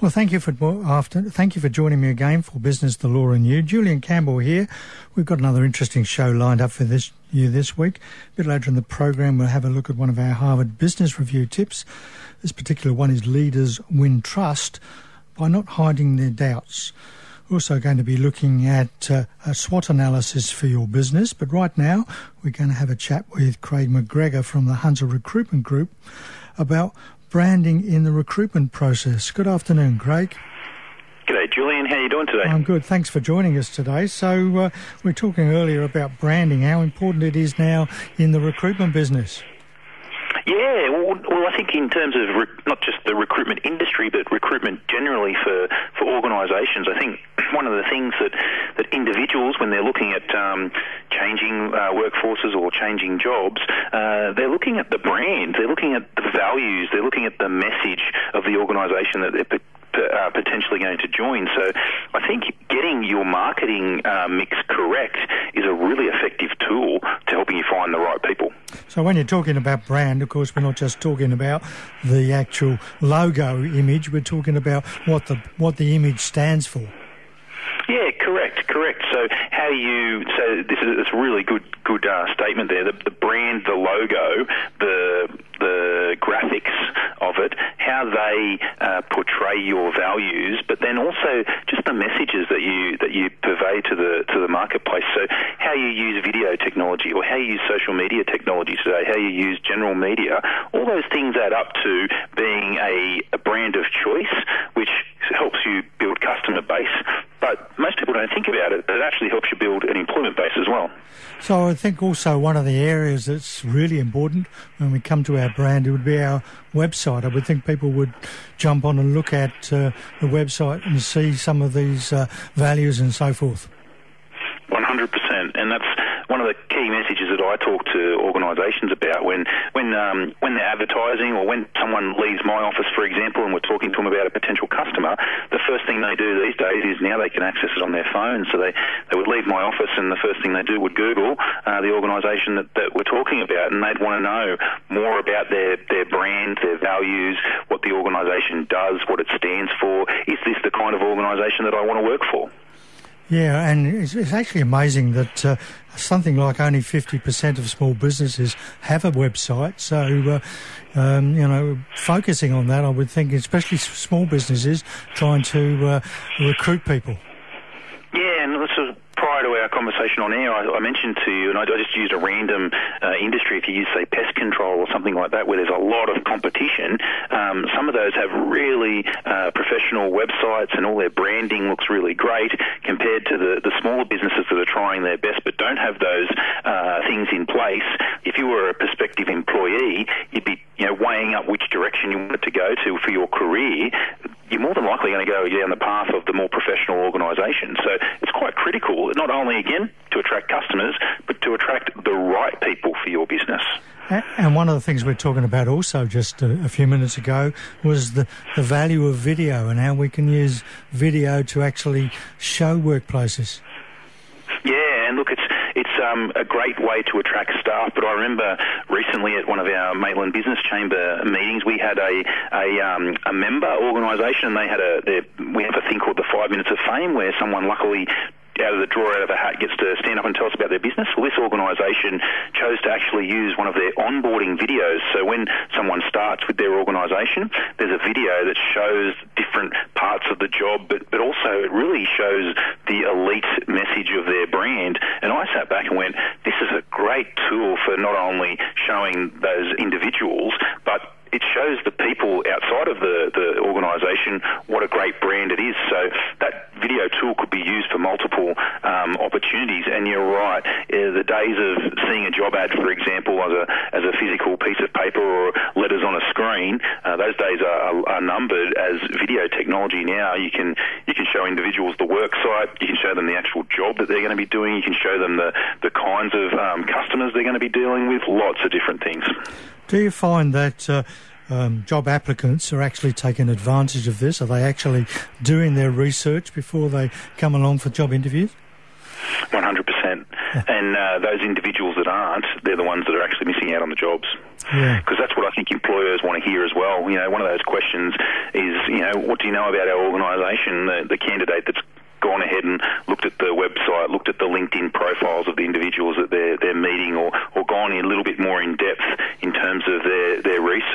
Well, thank you for after. Thank you for joining me again for Business, the Law, and You. Julian Campbell here. We've got another interesting show lined up for this you this week. A bit later in the program, we'll have a look at one of our Harvard Business Review tips. This particular one is leaders win trust by not hiding their doubts. We're also going to be looking at uh, a SWOT analysis for your business. But right now, we're going to have a chat with Craig McGregor from the Hunter Recruitment Group about branding in the recruitment process. Good afternoon, Craig. G'day, Julian. How are you doing today? I'm good. Thanks for joining us today. So, uh, we are talking earlier about branding, how important it is now in the recruitment business. Yeah, well, well, I think in terms of re- not just the recruitment industry, but recruitment generally for, for organisations, I think one of the things that, that individuals, when they're looking at um, changing uh, workforces or changing jobs, uh, they're looking at the brand, they're looking at the values, they're looking at the message of the organisation that they're uh, potentially going to join. So I think getting your marketing uh, mix correct is a really effective tool to helping you find the right people. So when you're talking about brand, of course, we're not just talking about the actual logo image. We're talking about what the what the image stands for. Yeah, correct, correct. So how you so this is a really good good uh, statement there. The, the brand, the logo, the the graphics of it, how they uh, portray your values, but then also just the messages that you that you purvey to the to the marketplace. So how you use video technology or how you use social media technology today, how you use general media, all those things add up to being a, a brand of choice, which helps you build customer base. But most people don't think about it. It actually helps you build an employment base as well. So I think also one of the areas that's really important when we come to our brand it would be our website. I would think people would jump on and look at uh, the website and see some of these uh, values and so forth. 100%. And that's one of the key messages that I talk to organisations about when when um, when they're advertising or when someone leaves my office, for example, and we're talking to them about a potential customer. The first thing they do these days is now they can access it on their phone. So they, they would leave my office, and the first thing they do would Google uh, the organisation that, that we're talking about, and they'd want to know more about their their brand, their values, what the organisation does, what it stands for. Is this the kind of organisation that I want to work for? Yeah, and it's, it's actually amazing that uh, something like only 50% of small businesses have a website. So, uh, um, you know, focusing on that, I would think, especially small businesses trying to uh, recruit people. Yeah, and this is prior to our conversation on air, I, I mentioned to you, and I, I just used a random uh, industry. If you use, say, pest control or something like that, where there's a lot of competition, um, some of those have really uh, professional websites, and all their branding looks really great compared to the, the smaller businesses that are trying their best but don't have those uh, things in place. If you were a prospective employee, you'd be you know weighing up which direction you wanted to go to for your career you're more than likely going to go down the path of the more professional organisation. So it's quite critical, not only again to attract customers, but to attract the right people for your business. And one of the things we are talking about also just a, a, few minutes ago was the, the value of video and how we can use video to actually show workplaces. Yeah, and look, it's it's um, a great way to attract staff. But I remember recently at one of our Maitland Business Chamber meetings, we had a a, um, a member organisation, and they had a we have a thing called the Five Minutes of Fame, where someone luckily out of the drawer, out of a hat, gets to stand up and tell us about their business. Well, this organisation chose to actually use one of their onboarding videos. So when someone starts with their organisation, there's a video that shows different parts of the job, but, but also it really shows the elite message of their brand. And I sat back and went, this is a great tool for not only showing those individuals, but it shows the people outside of the, the organisation what a great brand it is. So that video tool could be used for multiple um, opportunities. And you're right, uh, the days of seeing a job ad, for example, as a as a physical piece of paper or letters on a screen, uh, those days are, are, numbered. As video technology now, you can you can show individuals the work site, you can show them the actual job that they're going to be doing, you can show them the the kinds of um, customers they're going to be dealing with, lots of different things. Do you find that uh, um, job applicants are actually taking advantage of this? Are they actually doing their research before they come along for job interviews? 100%. and uh, those individuals that aren't, they're the ones that are actually missing out on the jobs. Because Yeah. that's what I think employers want to hear as well. You know, one of those questions is, you know, what do you know about our organisation? The, the candidate that's gone ahead and looked at the website, looked at the LinkedIn profiles of the individuals that they're, they're meeting or, or gone in a little bit more in depth in terms of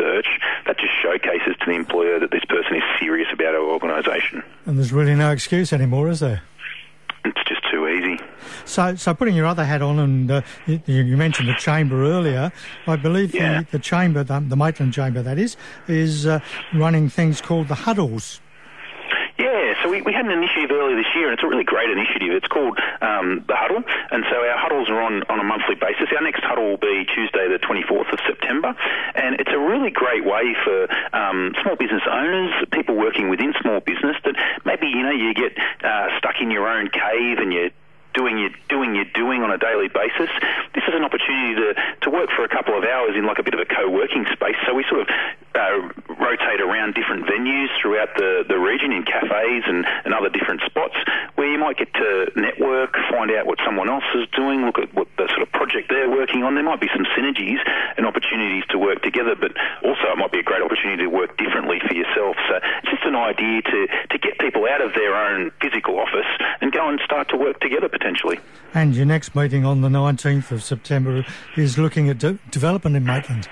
their that just showcases to the employer that this person is serious about our organisation. And there's really no excuse anymore, is there? It's just too easy. So, so putting your other hat on, and uh, you, you mentioned the chamber earlier. I believe Yeah. the, the chamber, the, the Maitland Chamber, that is, is uh, running things called the huddles. So we, we had an initiative earlier this year, and it's a really great initiative. It's called um, the Huddle, and so our huddles are on, on a monthly basis. Our next huddle will be Tuesday, the 24th of September, and it's a really great way for um, small business owners, people working within small business, that maybe you know you get uh, stuck in your own cave and you're doing your doing your doing on a daily basis. This is an opportunity to, to work for a couple of hours in like a bit of a co-working space. So we sort of uh, rotate around different venues throughout the, the region in cafes and, and other different spots where you might get to network, find out what someone else is doing, look at what the sort of project they're working on. There might be some synergies and opportunities to work together, but also it might be a great opportunity to work differently for yourself. So it's just an idea to, to get people out of their own physical office and go and start to work together potentially. And your next meeting on the 19th of September is looking at de- development in Maitland.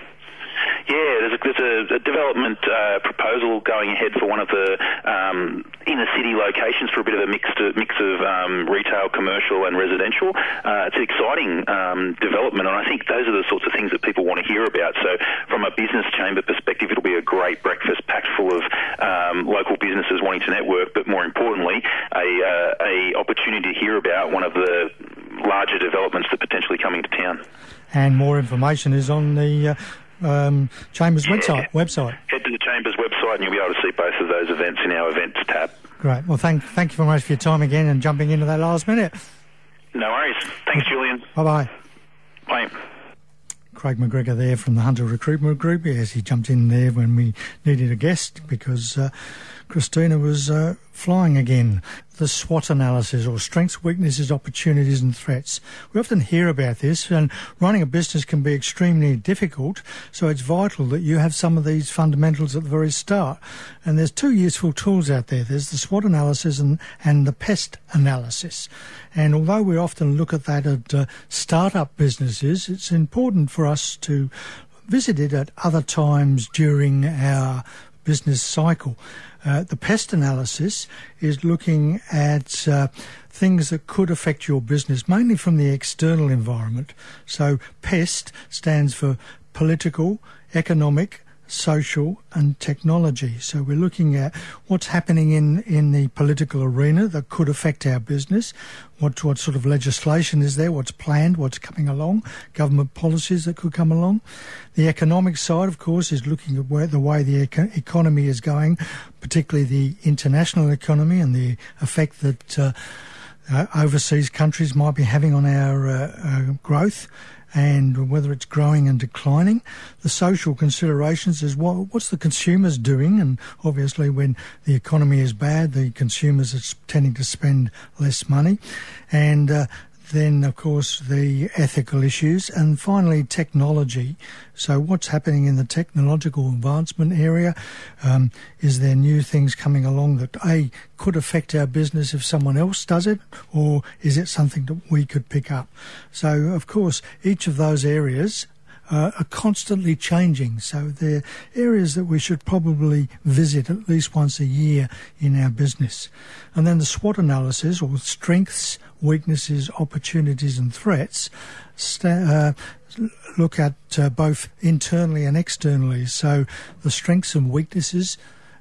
Yeah, there's a, there's a, development uh, proposal going ahead for one of the um, inner city locations for a bit of a mixed mix of um, retail, commercial, and residential. Uh, it's an exciting um, development, and I think those are the sorts of things that people want to hear about. So, from a business chamber perspective, it'll be a great breakfast packed full of um, local businesses wanting to network, but more importantly, a, uh, a opportunity to hear about one of the larger developments that potentially coming to town. And more information is on the uh, um, Chamber's website. Website. Head to the Chamber's website and you'll be able to see both of those events in our events tab. Great. Well, thank thank you very much for your time again and jumping into that last minute. No worries. Thanks, Julian. Bye bye. Bye. Craig McGregor there from the Hunter Recruitment Group. Yes, he jumped in there when we needed a guest because uh, Christina was uh, flying again. The SWOT analysis or strengths, weaknesses, opportunities and threats. We often hear about this and running a business can be extremely difficult. So it's vital that you have some of these fundamentals at the very start. And there's two useful tools out there. There's the SWOT analysis and, and the PEST analysis. And although we often look at that at uh, startup businesses, it's important for us to visit it at other times during our business cycle. Uh, the pest analysis is looking at uh, things that could affect your business, mainly from the external environment. So, PEST stands for political, economic, social and technology. So we're looking at what's happening in, in the political arena that could affect our business, what, what sort of legislation is there, what's planned, what's coming along, government policies that could come along. The economic side, of course, is looking at where the way the eco- economy is going, particularly the international economy and the effect that uh, uh, overseas countries might be having on our uh, uh, growth and whether it's growing and declining. The social considerations is what, what's the consumers doing, and obviously when the economy is bad, the consumers are tending to spend less money, and uh, then of course the ethical issues, and finally technology. So what's happening in the technological advancement area? Um, is there new things coming along that a could affect our business if someone else does it, or is it something that we could pick up? So of course each of those areas uh, are constantly changing. So they're areas that we should probably visit at least once a year in our business. And then the SWOT analysis, or strengths, weaknesses, opportunities, and threats, sta- uh, look at uh, both internally and externally. So the strengths and weaknesses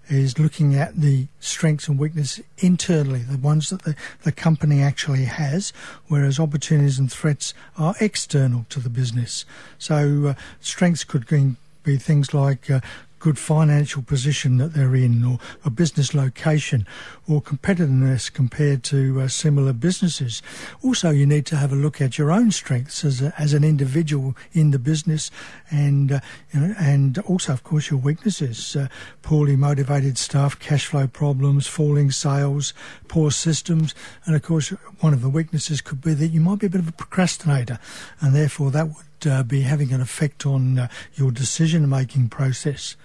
is looking at the strengths and weaknesses internally, the ones that the, the company actually has, whereas opportunities and threats are external to the business. So uh, strengths could be, things like uh, good financial position that they're in, or a business location, or competitiveness compared to uh, similar businesses. Also, you need to have a look at your own strengths as, a, as an individual in the business, and uh, you know, and also, of course, your weaknesses: uh, poorly motivated staff, cash flow problems, falling sales, poor systems, and of course, one of the weaknesses could be that you might be a bit of a procrastinator, and therefore that would uh, be having an effect on uh, your decision making process.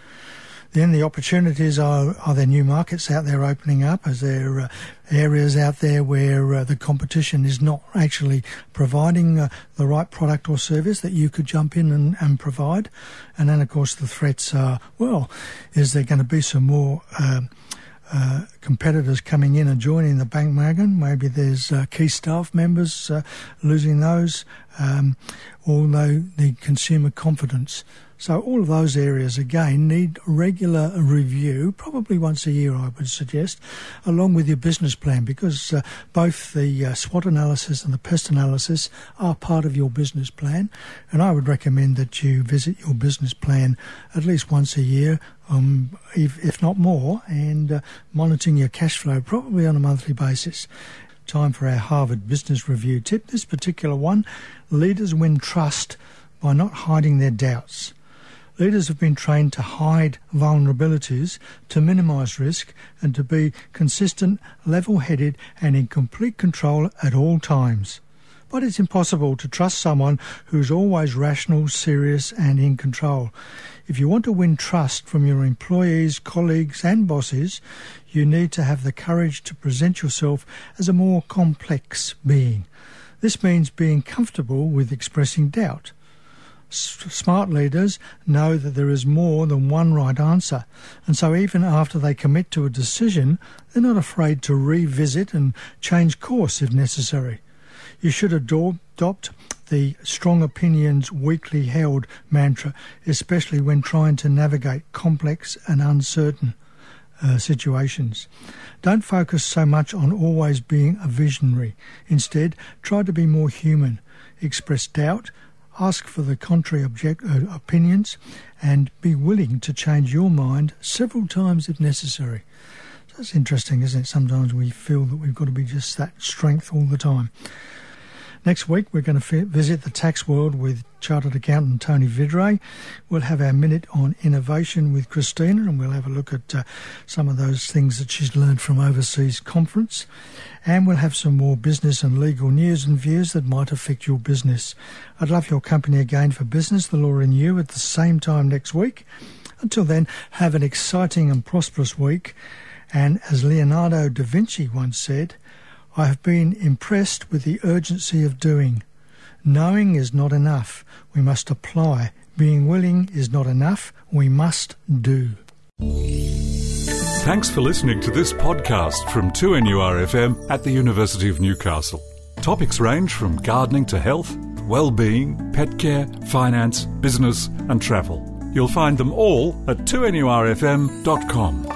Then the opportunities are are there new markets out there opening up? Is there uh, areas out there where uh, the competition is not actually providing uh, the right product or service that you could jump in and, and, provide? And then, of course, the threats are well, is there going to be some more um, uh, competitors coming in and joining the bank wagon. Maybe there's uh, key staff members uh, losing those, um, although the consumer confidence so all of those areas again need regular review, probably once a year, I would suggest, along with your business plan, because uh, both the uh, SWOT analysis and the pest analysis are part of your business plan. And I would recommend that you visit your business plan at least once a year, um, if, if, not more, and uh, monitoring your cash flow probably on a monthly basis. Time for our Harvard Business Review tip. This particular one leaders win trust by not hiding their doubts. Leaders have been trained to hide vulnerabilities, to minimise risk, and to be consistent, level headed, and in complete control at all times. But it's impossible to trust someone who's always rational, serious, and in control. If you want to win trust from your employees, colleagues, and bosses, you need to have the courage to present yourself as a more complex being. This means being comfortable with expressing doubt smart leaders know that there is more than one right answer, and so even after they commit to a decision, they're not afraid to revisit and change course if necessary. You should adopt the strong opinions weakly held mantra, especially when trying to navigate complex and uncertain uh, situations. Don't focus so much on always being a visionary. Instead, try to be more human. Express doubt, ask for the contrary object, uh, opinions, and be willing to change your mind several times if necessary. That's interesting, isn't it? Sometimes we feel that we've got to be just that strength all the time. Next week, we're going to visit the tax world with Chartered Accountant Tony Vidray. We'll have our minute on innovation with Christina, and we'll have a look at uh, some of those things that she's learned from overseas conference. And we'll have some more business and legal news and views that might affect your business. I'd love your company again for Business, the Law and You at the same time next week. Until then, have an exciting and prosperous week. And as Leonardo da Vinci once said, I have been impressed with the urgency of doing. Knowing is not enough. We must apply. Being willing is not enough. We must do. Thanks for listening to this podcast from 2NURFM at the University of Newcastle. Topics range from gardening to health, well-being, pet care, finance, business and travel. You'll find them all at 2NURFM.com.